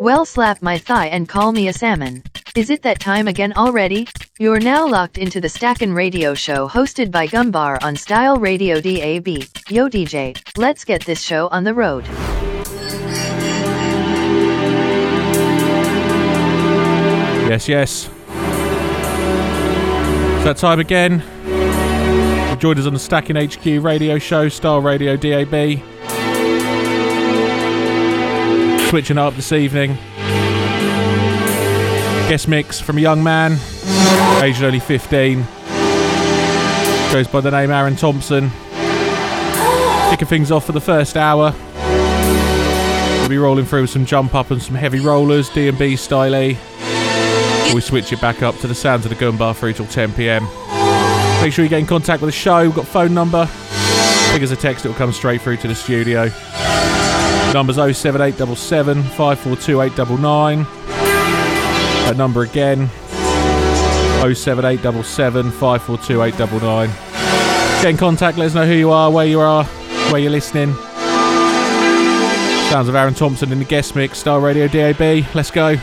Well, slap my thigh and call me a salmon. Is it that time again already? You're now locked into the Stackin' Radio Show hosted by Gumbar on Style Radio DAB. Yo DJ, let's get this show on the road. Yes, yes. It's that time again. Joined us on the Stacking HQ radio show, Style Radio DAB. Switching up this evening. Guest mix from a young man, aged only 15. Goes by the name Aaron Thompson. Kicking things off for the first hour. We'll be rolling through some jump up and some heavy rollers, D&B style we switch it back up to the sounds of the gun through till 10 pm. Make sure you get in contact with the show. We've got phone number. Big as a text, it'll come straight through to the studio. Number's 07877 542899. That number again 07877 542899. Get in contact, let us know who you are, where you are, where you're listening. Sounds of Aaron Thompson in the guest mix, Style Radio DAB. Let's go.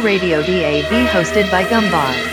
Radio DAB hosted by Gumbar.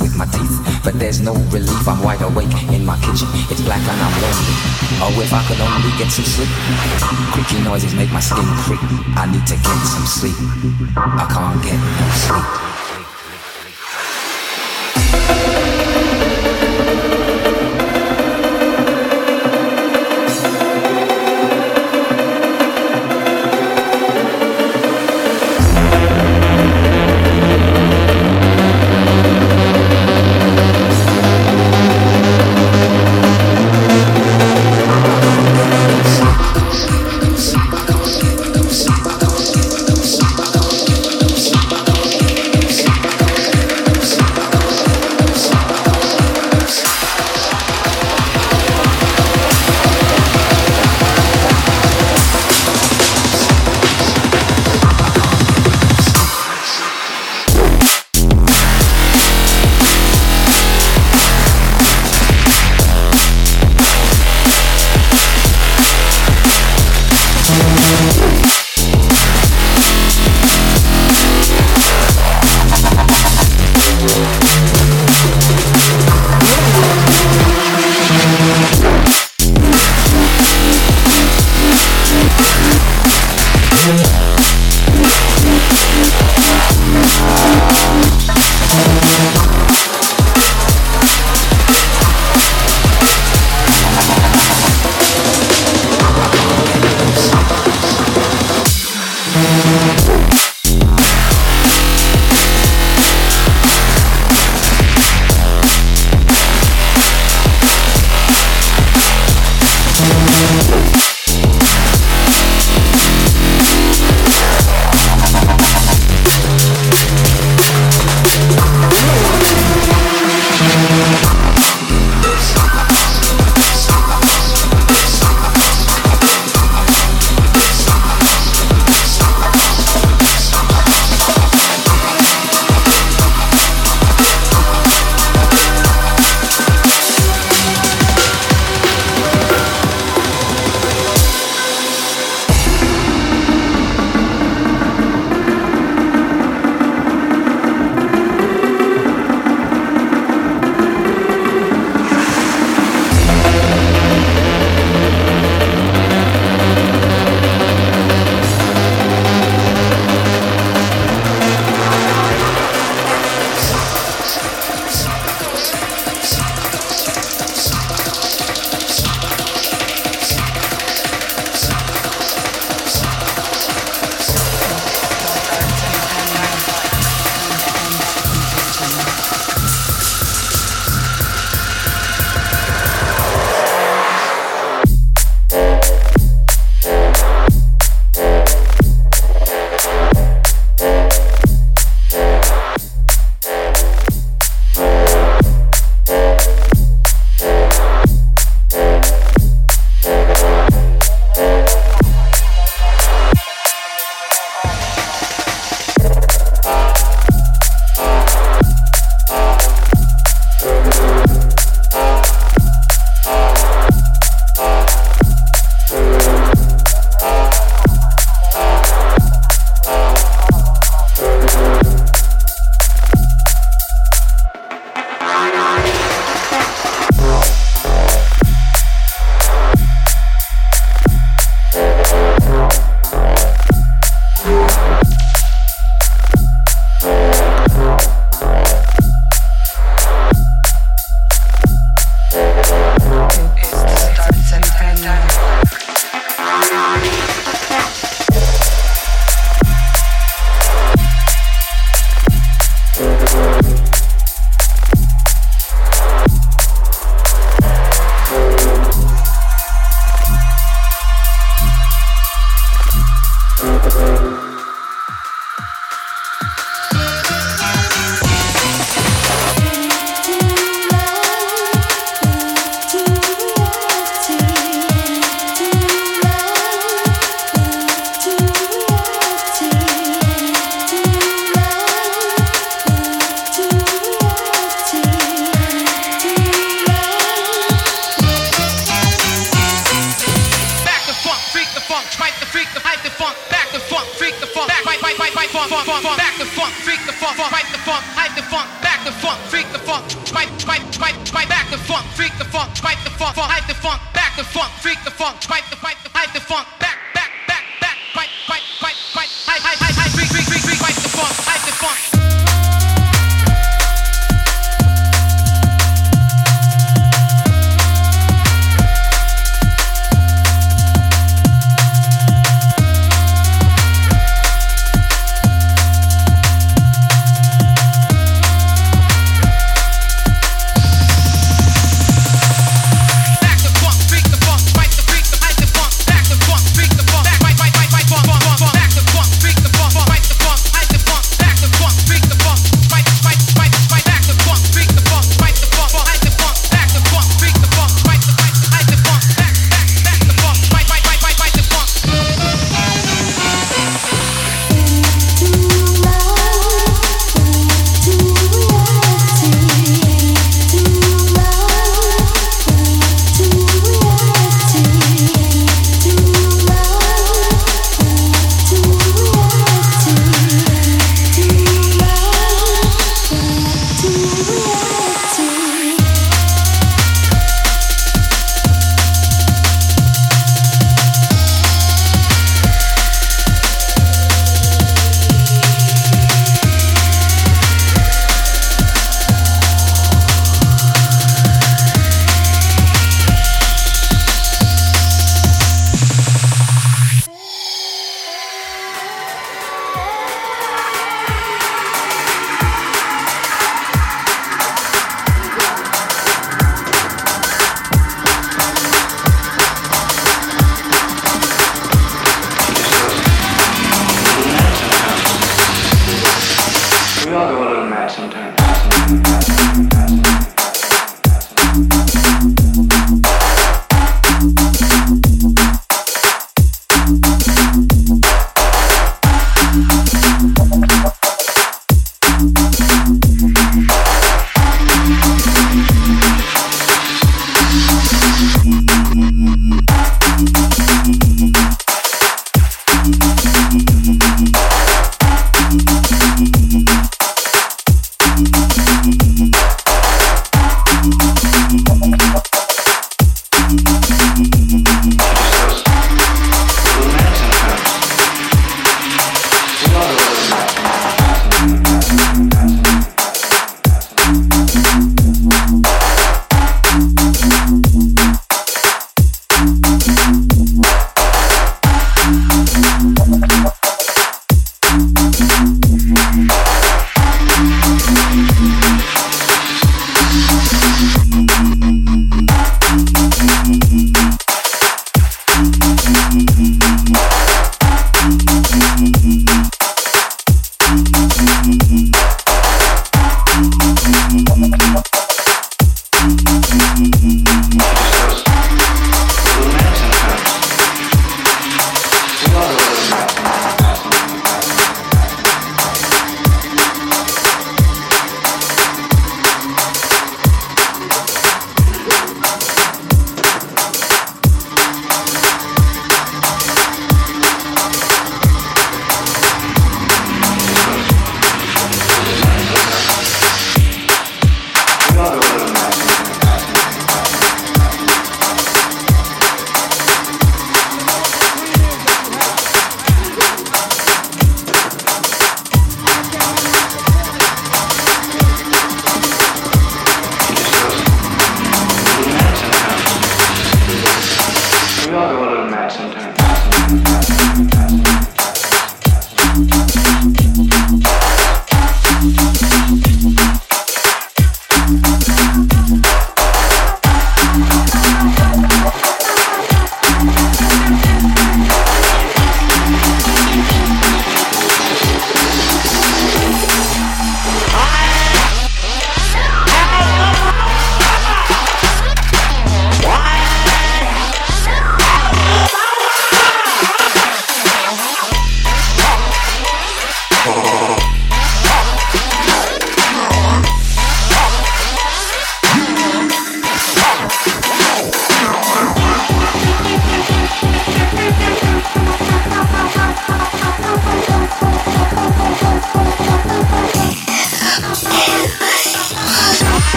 With my teeth. But there's no relief, I'm wide awake in my kitchen. It's black and I'm lonely. Oh, if I could only get some sleep. Creaky noises make my skin creep. I need to get some sleep. I can't get no sleep.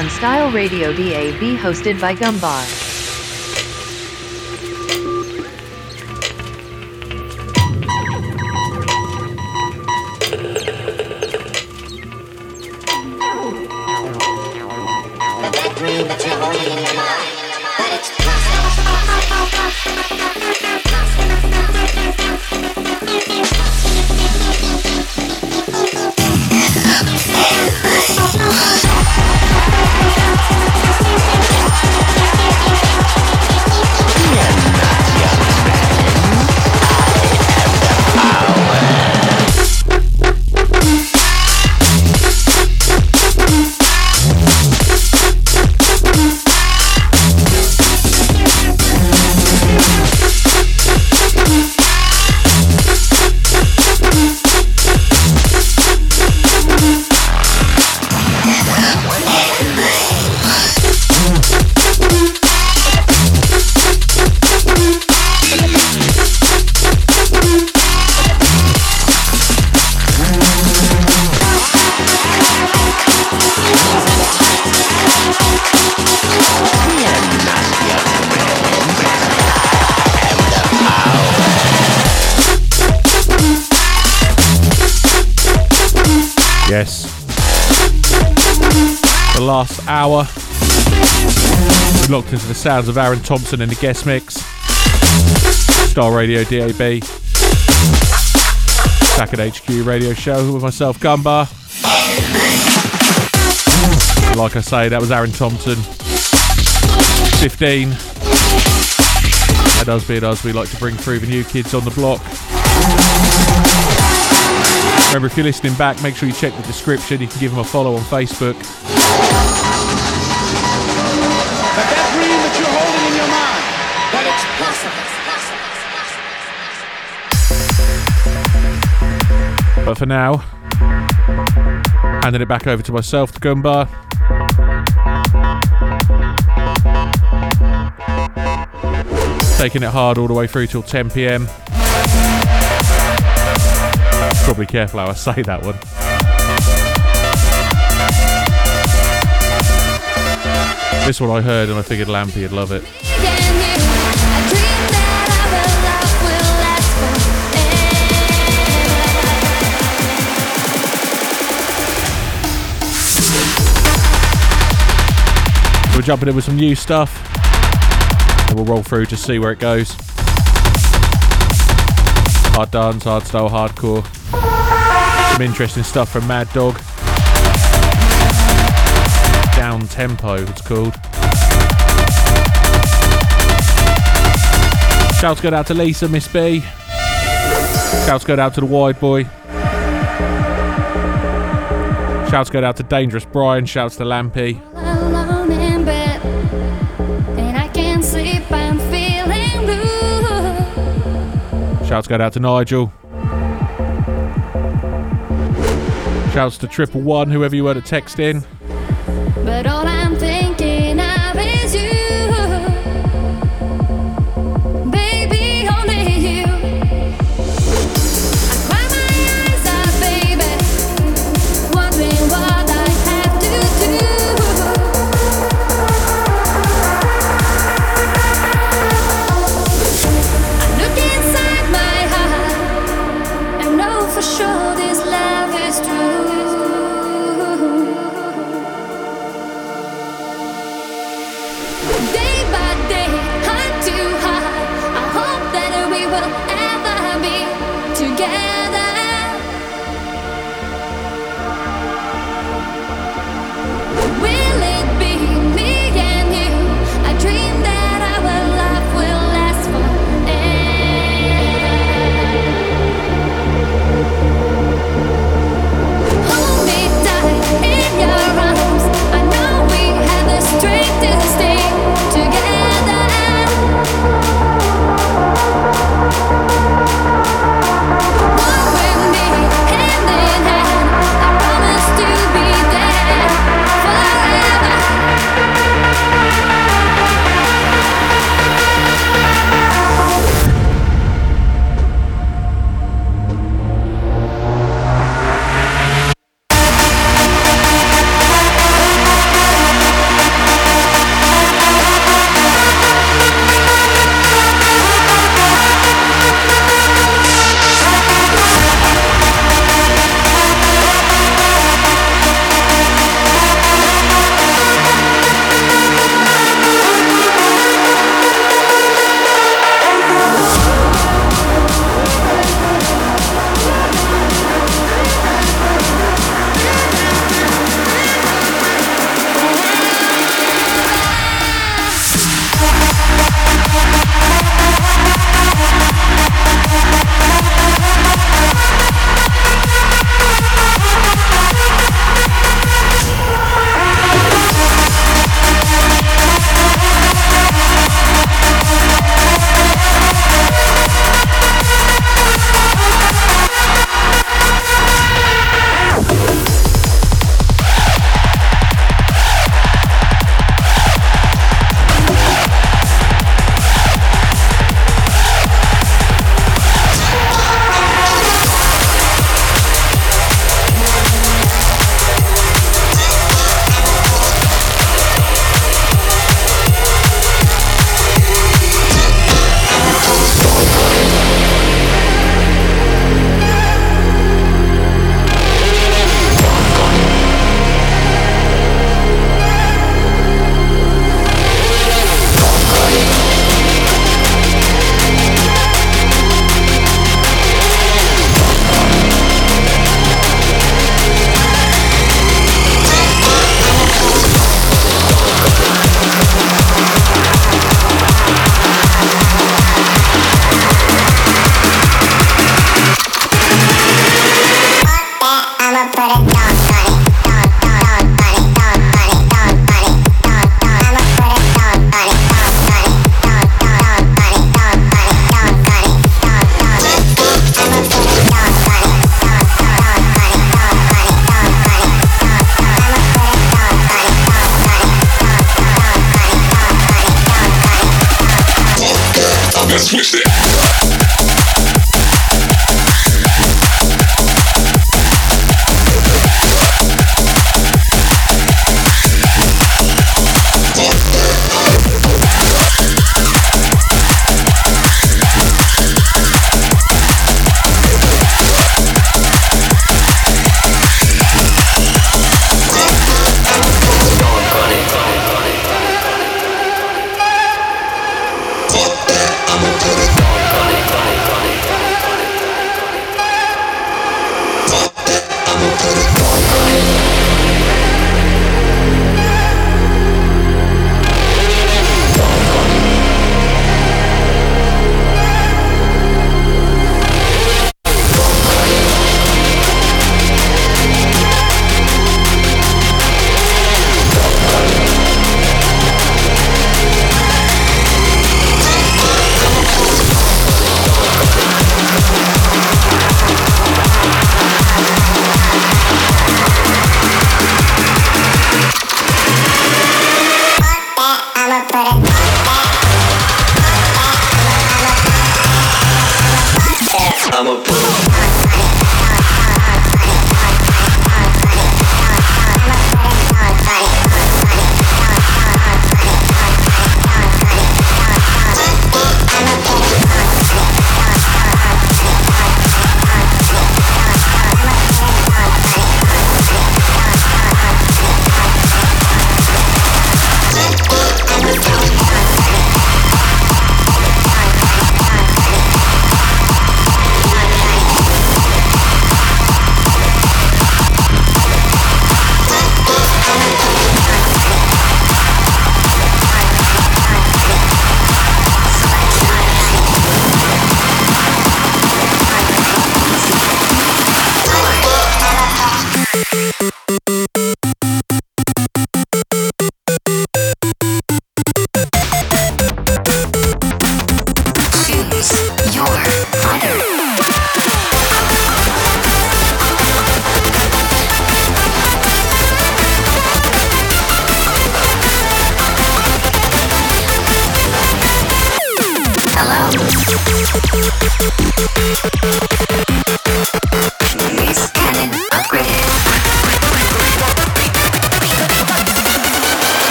On Style Radio DAB hosted by Gumbar. Sounds of Aaron Thompson in the guest mix. Star Radio DAB. Back at HQ radio show with myself, Gumbar. Like I say, that was Aaron Thompson. 15. That does be, it does. We like to bring through the new kids on the block. Remember, if you're listening back, make sure you check the description. You can give them a follow on Facebook. For now, handing it back over to myself, the Gumbar. Taking it hard all the way through till 10 pm. Probably careful how I say that one. This one I heard and I figured Lampy would love it. We're jumping in with some new stuff. And we'll roll through to see where it goes. Hard dance, hard style, hardcore. Some interesting stuff from Mad Dog. Down Tempo, it's called. Shouts go out to Lisa, Miss B. Shouts go out to the Wide Boy. Shouts go out to Dangerous Brian. Shouts to Lampy. Shouts go out to Nigel. Shouts to Triple One, whoever you were to text in. But all I'm thinking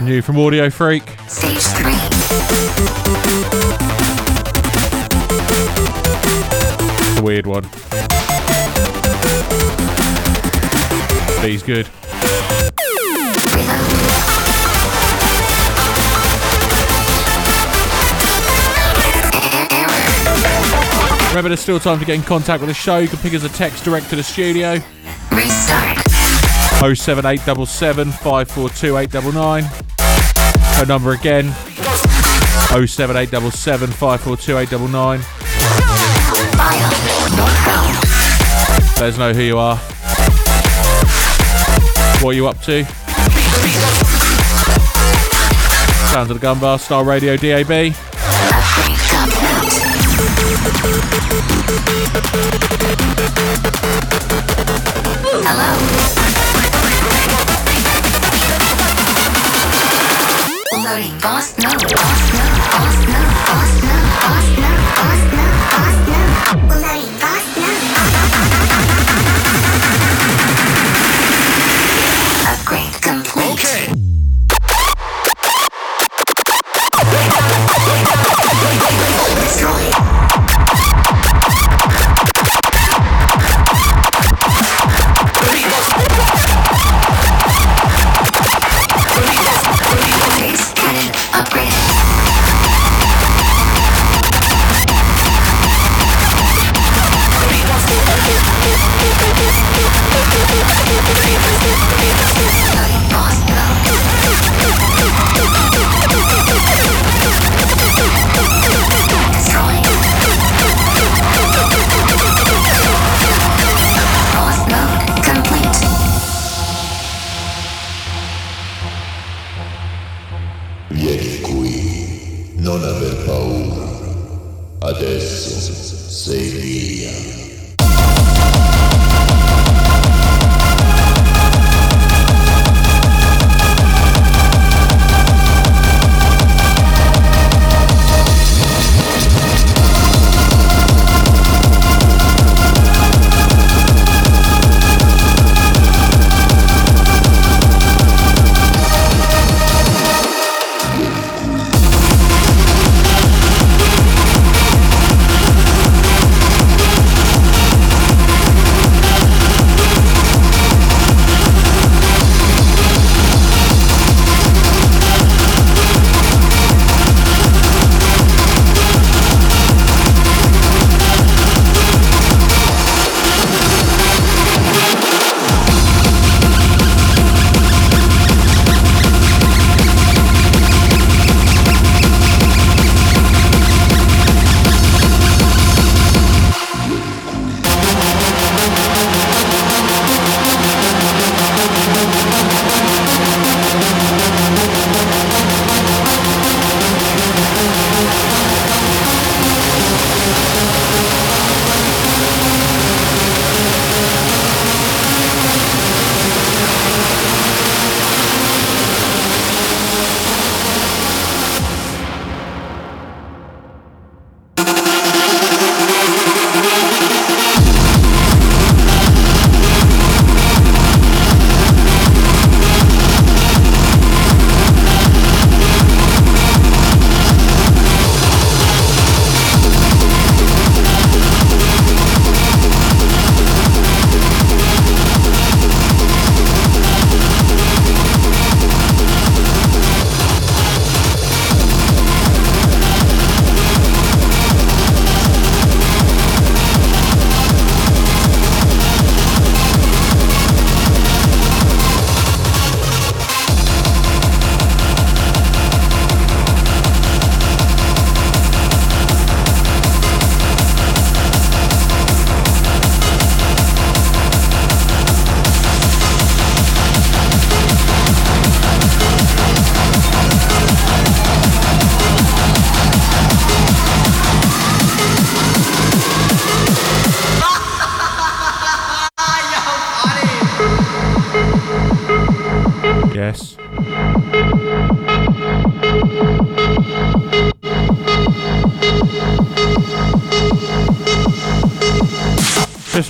one new from Audio Freak. Stage three. a weird one. But he's good. Remember, there's still time to get in contact with the show. You can pick us a text direct to the studio. Restart. 07877 542 899. Phone number again 07877 542 899. Let us know who you are. What are you up to? Sounds of the Gumbar, Style Radio DAB.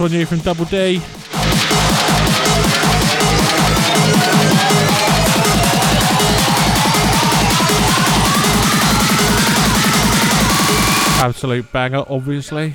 One new from Double D. Absolute banger, obviously.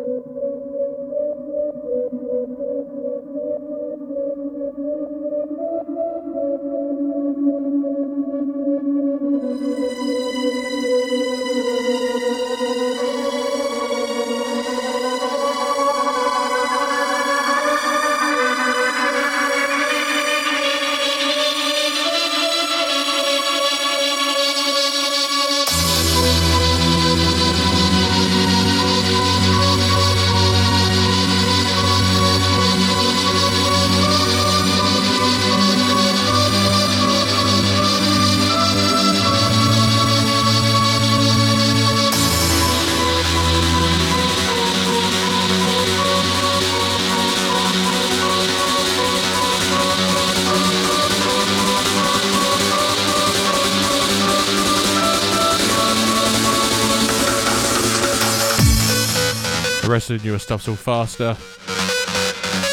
The newer stuff's all faster.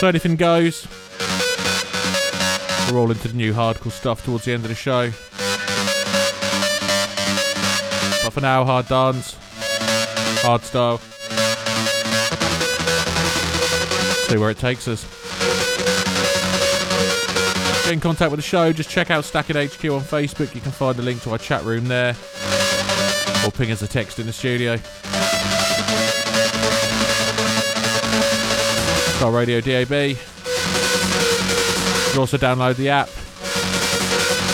So anything goes. We're all into the new hardcore stuff towards the end of the show. But for now, hard dance, hard style. See where it takes us. Get in contact with the show, just check out Stacking HQ on Facebook. You can find the link to our chat room there. Or ping us a text in the studio. Star Radio DAB. You can also download the app,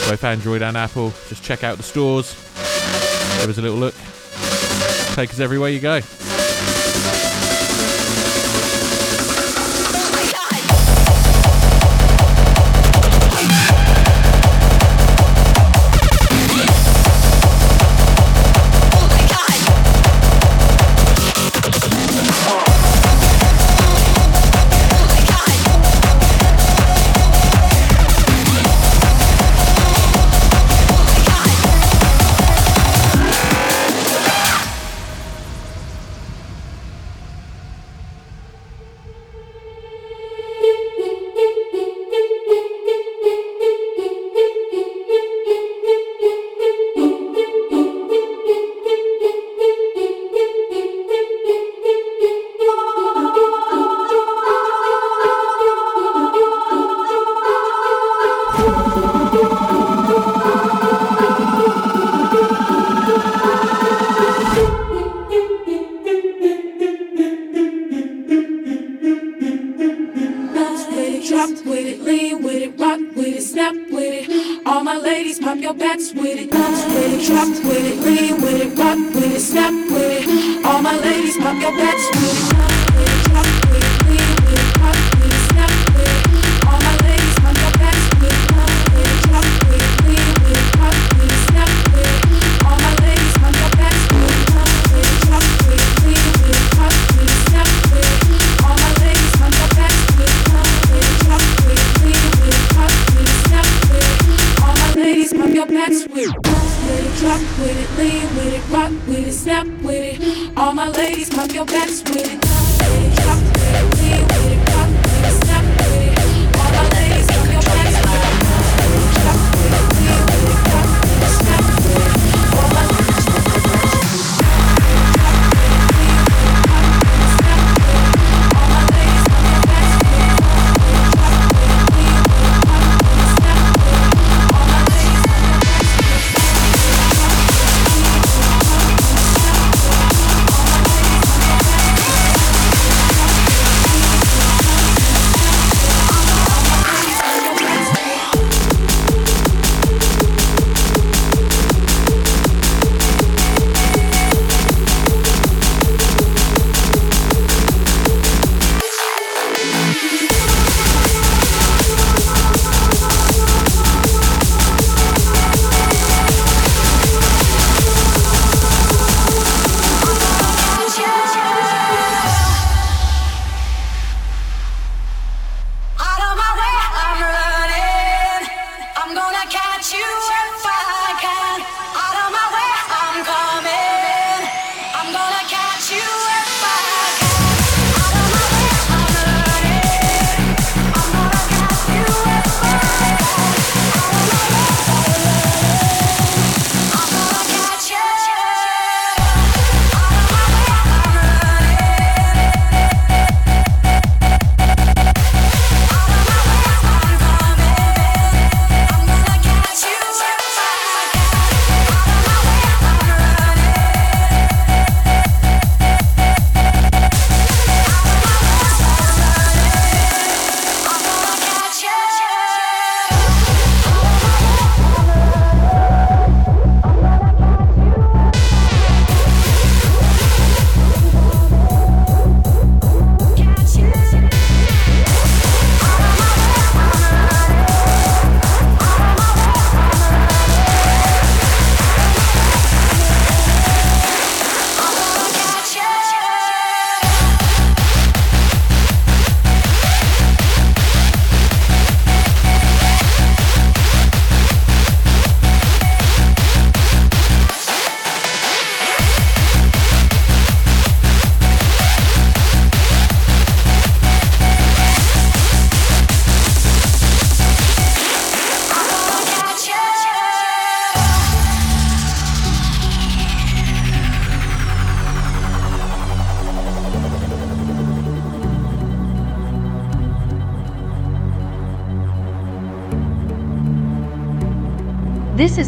both Android and Apple. Just check out the stores, give us a little look. Take us everywhere you go. Snap with it. All my ladies, pop your backs with it. Bounce with it, drop with it, lean with it, rock with it, snap with it. All my ladies, pop your backs with it.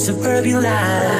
Suburban life.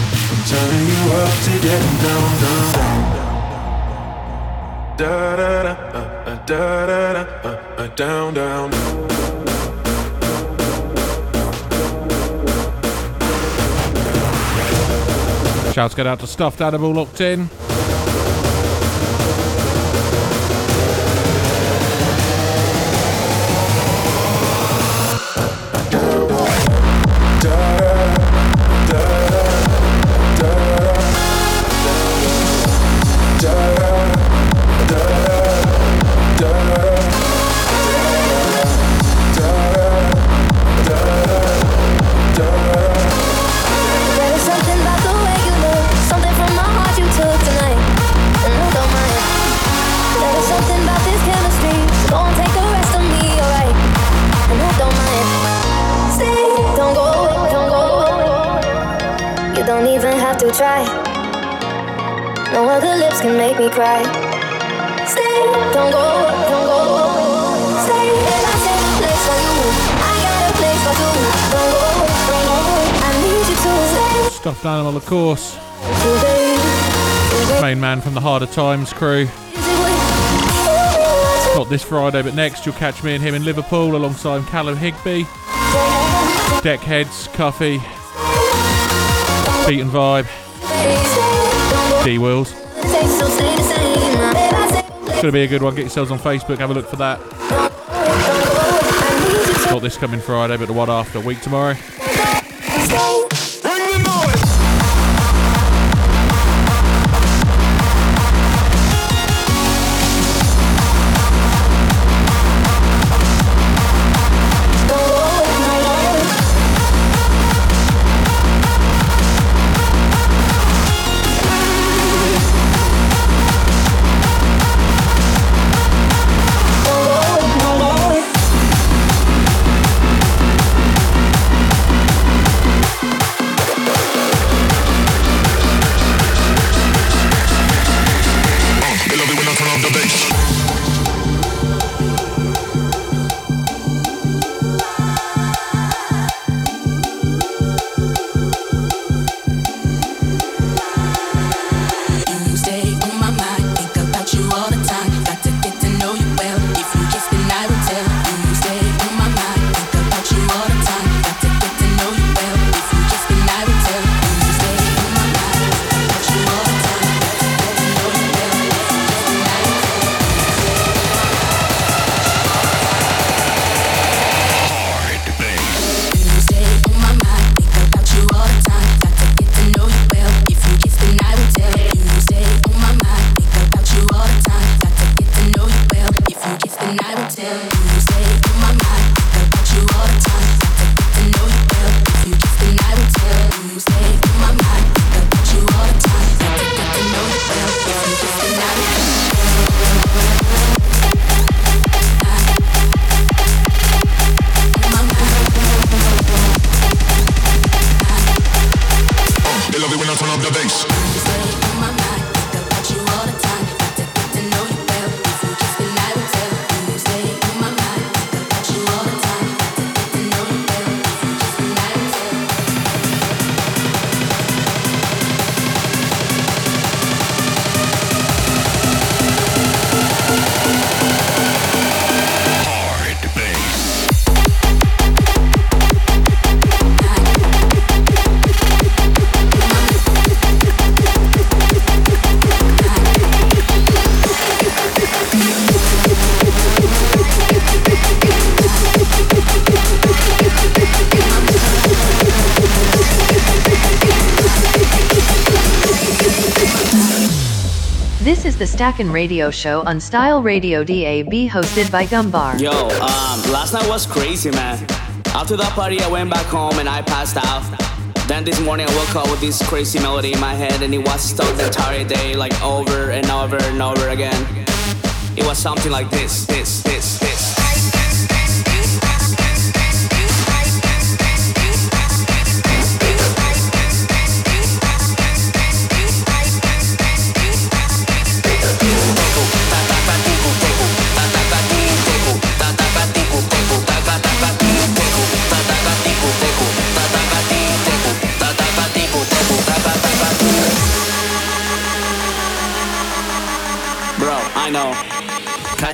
turning you up to getting down, down, down. Da da da, uh, uh, da da da, uh, uh, down, down, down. Shouts get out to Stuffed Animal locked in. Animal, of course. Main man from the Harder Times crew. Not this Friday, but next you'll catch me and him in Liverpool alongside Callum Higby, Deckheads, Cuffy, Beat and Vibe, D Wheels. Going to be a good one. Get yourselves on Facebook, have a look for that. Not this coming Friday, but the one after, week tomorrow. Stackin' radio show on Style Radio DAB hosted by Gumbar. Yo, um, last night was crazy, man. After that party, I went back home and I passed out. Then this morning I woke up with this crazy melody in my head and it was stuck the entire day, like over and over and over again. It was something like this, this, this.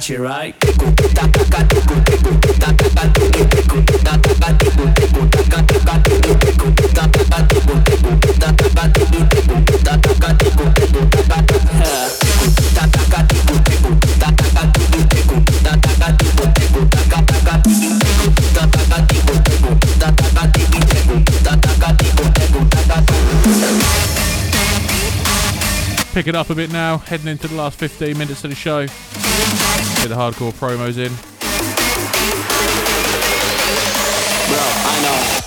It right. Pick it up a bit now, heading into the last 15 minutes of the show. Get the hardcore promos in. Bro, I know.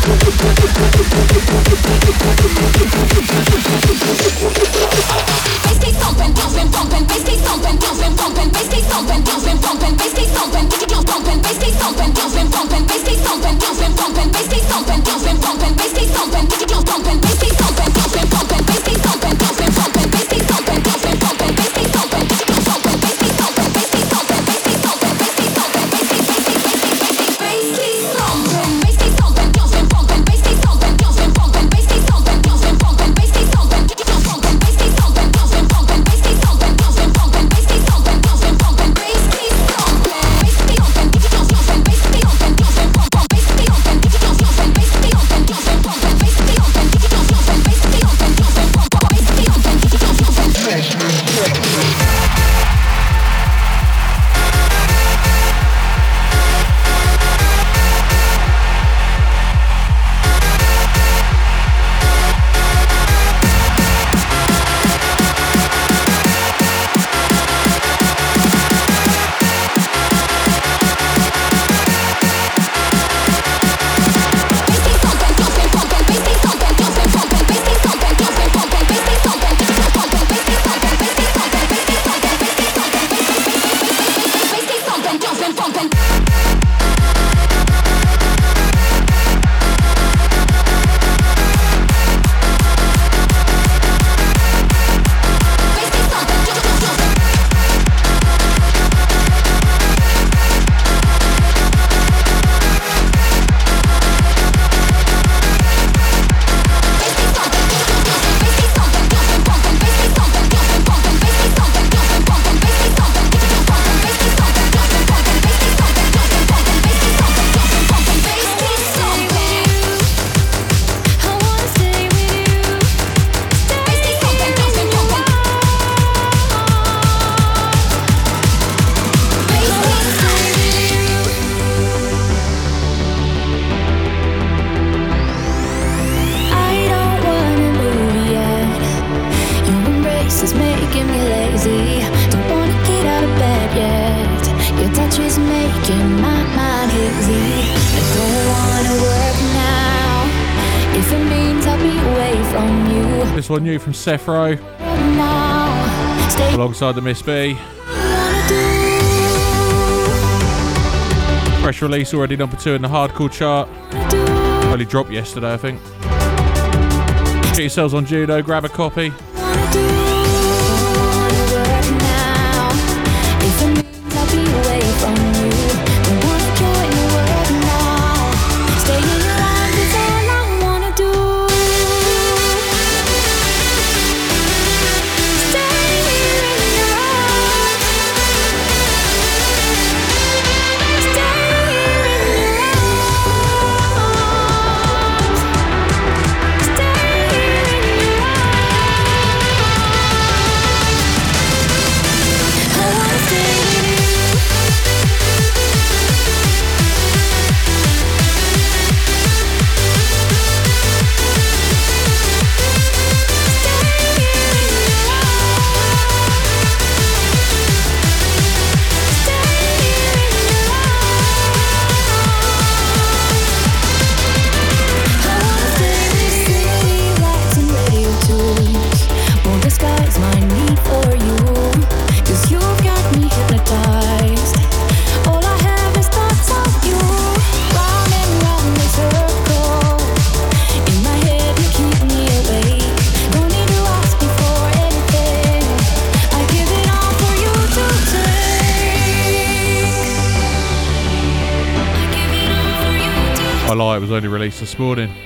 I new from Sefro. Alongside the Miss B. Fresh release already number two in the hardcore chart. Only dropped yesterday, I think. Get yourselves on Juno, grab a copy. Morning.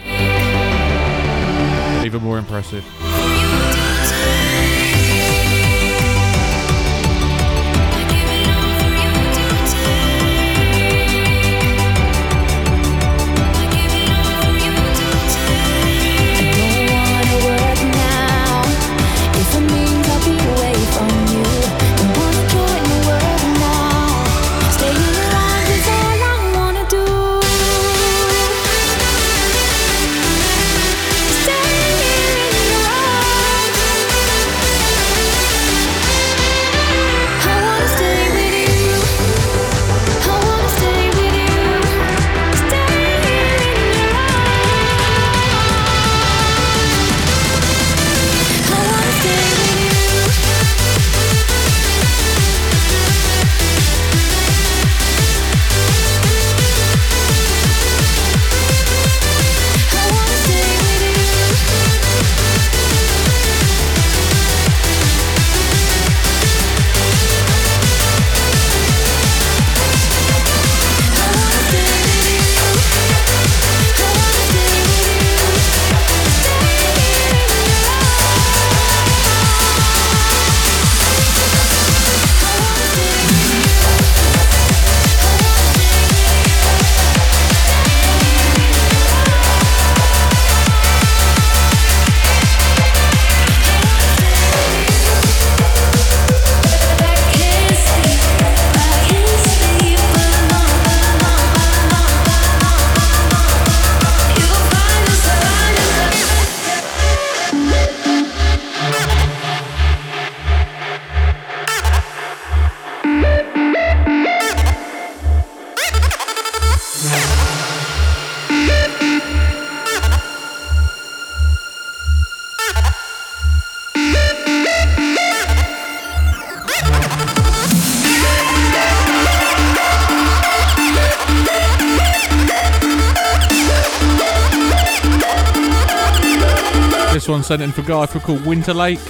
One sent in for guy for called Winter Lake.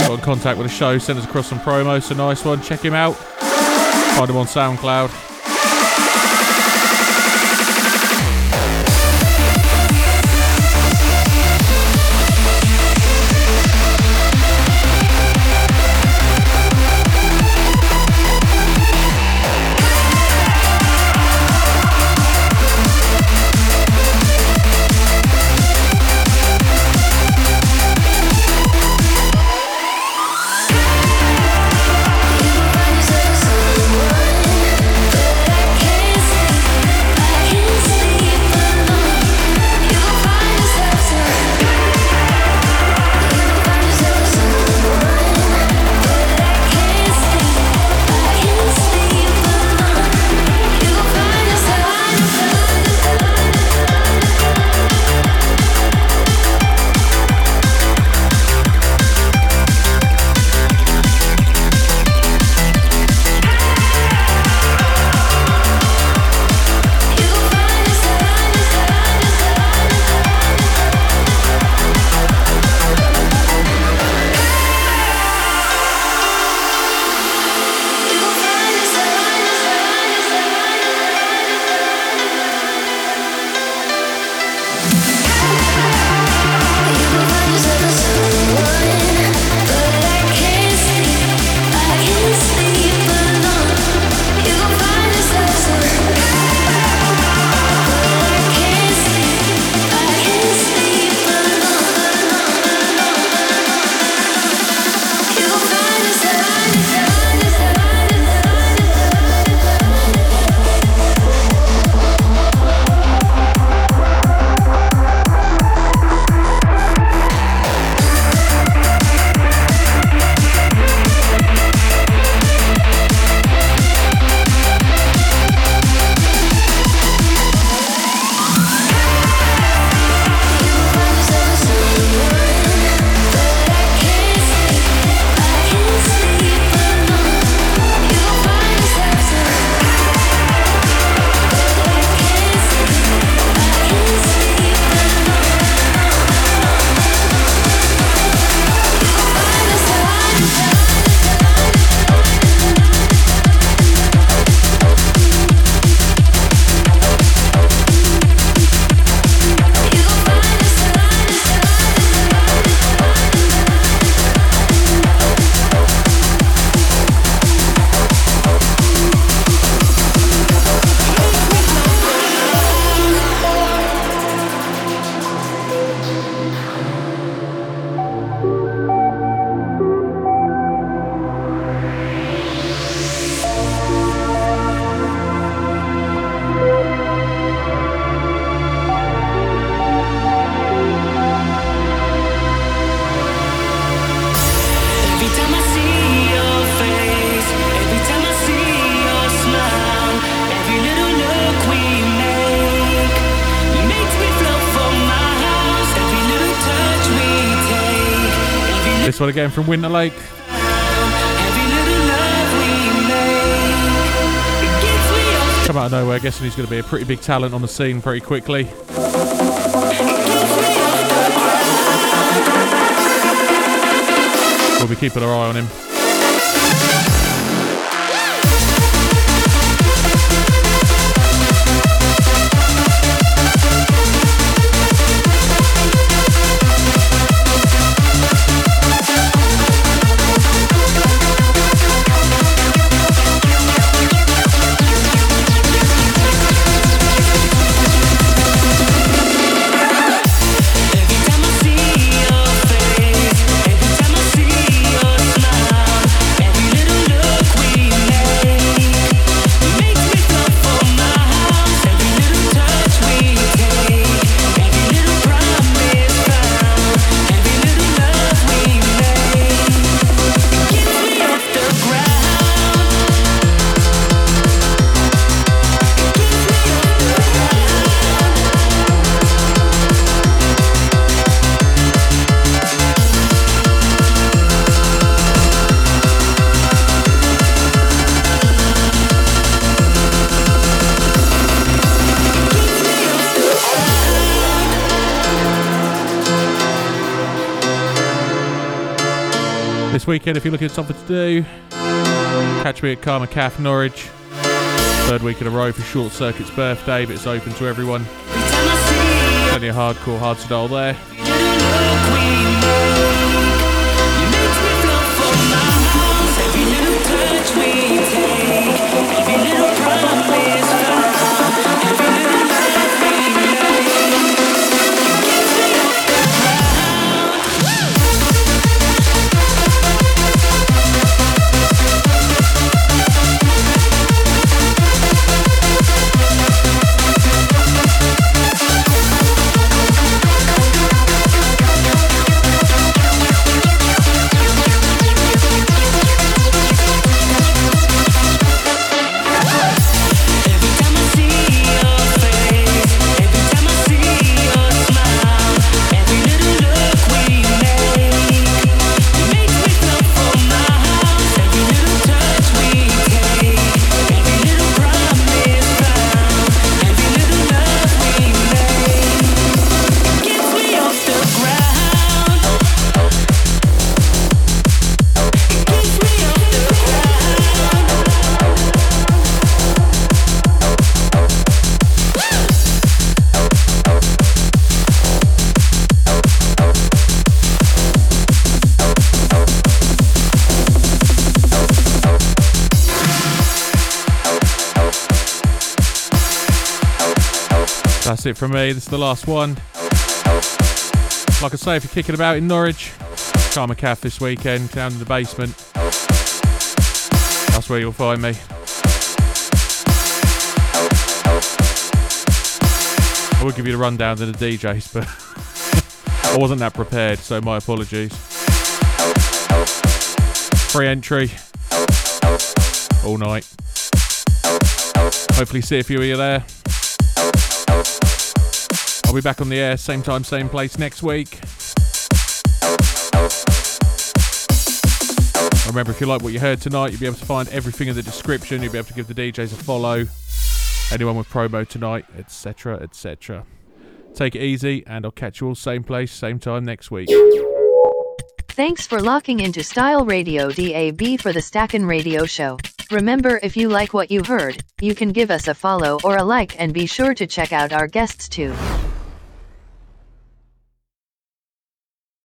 Got in contact with the show, sent us across some promos. A nice one. Check him out. Find him on SoundCloud. One again from Winter Lake. Come out of nowhere, guessing he's going to be a pretty big talent on the scene pretty quickly. We'll be keeping our eye on him. Weekend, if you're looking for something to do, catch me at Karma Kafe Norwich. Third week in a row for Short Circuit's birthday, but it's open to everyone. Plenty of hardcore hard style there. It from me. This is the last one. Like I say, if you're kicking about in Norwich, Karma Kafe this weekend, down in the basement. That's where you'll find me. I would give you the rundown to the DJs, but I wasn't that prepared, so my apologies. Free entry all night. Hopefully, see a few of you there. I'll be back on the air, same time, same place next week. Remember, if you like what you heard tonight, you'll be able to find everything in the description. You'll be able to give the DJs a follow, anyone with promo tonight, etc., etc. Take it easy, and I'll catch you all same place, same time next week. Thanks for locking into Style Radio DAB for the Stackin' Radio Show. Remember, if you like what you heard, you can give us a follow or a like and be sure to check out our guests too.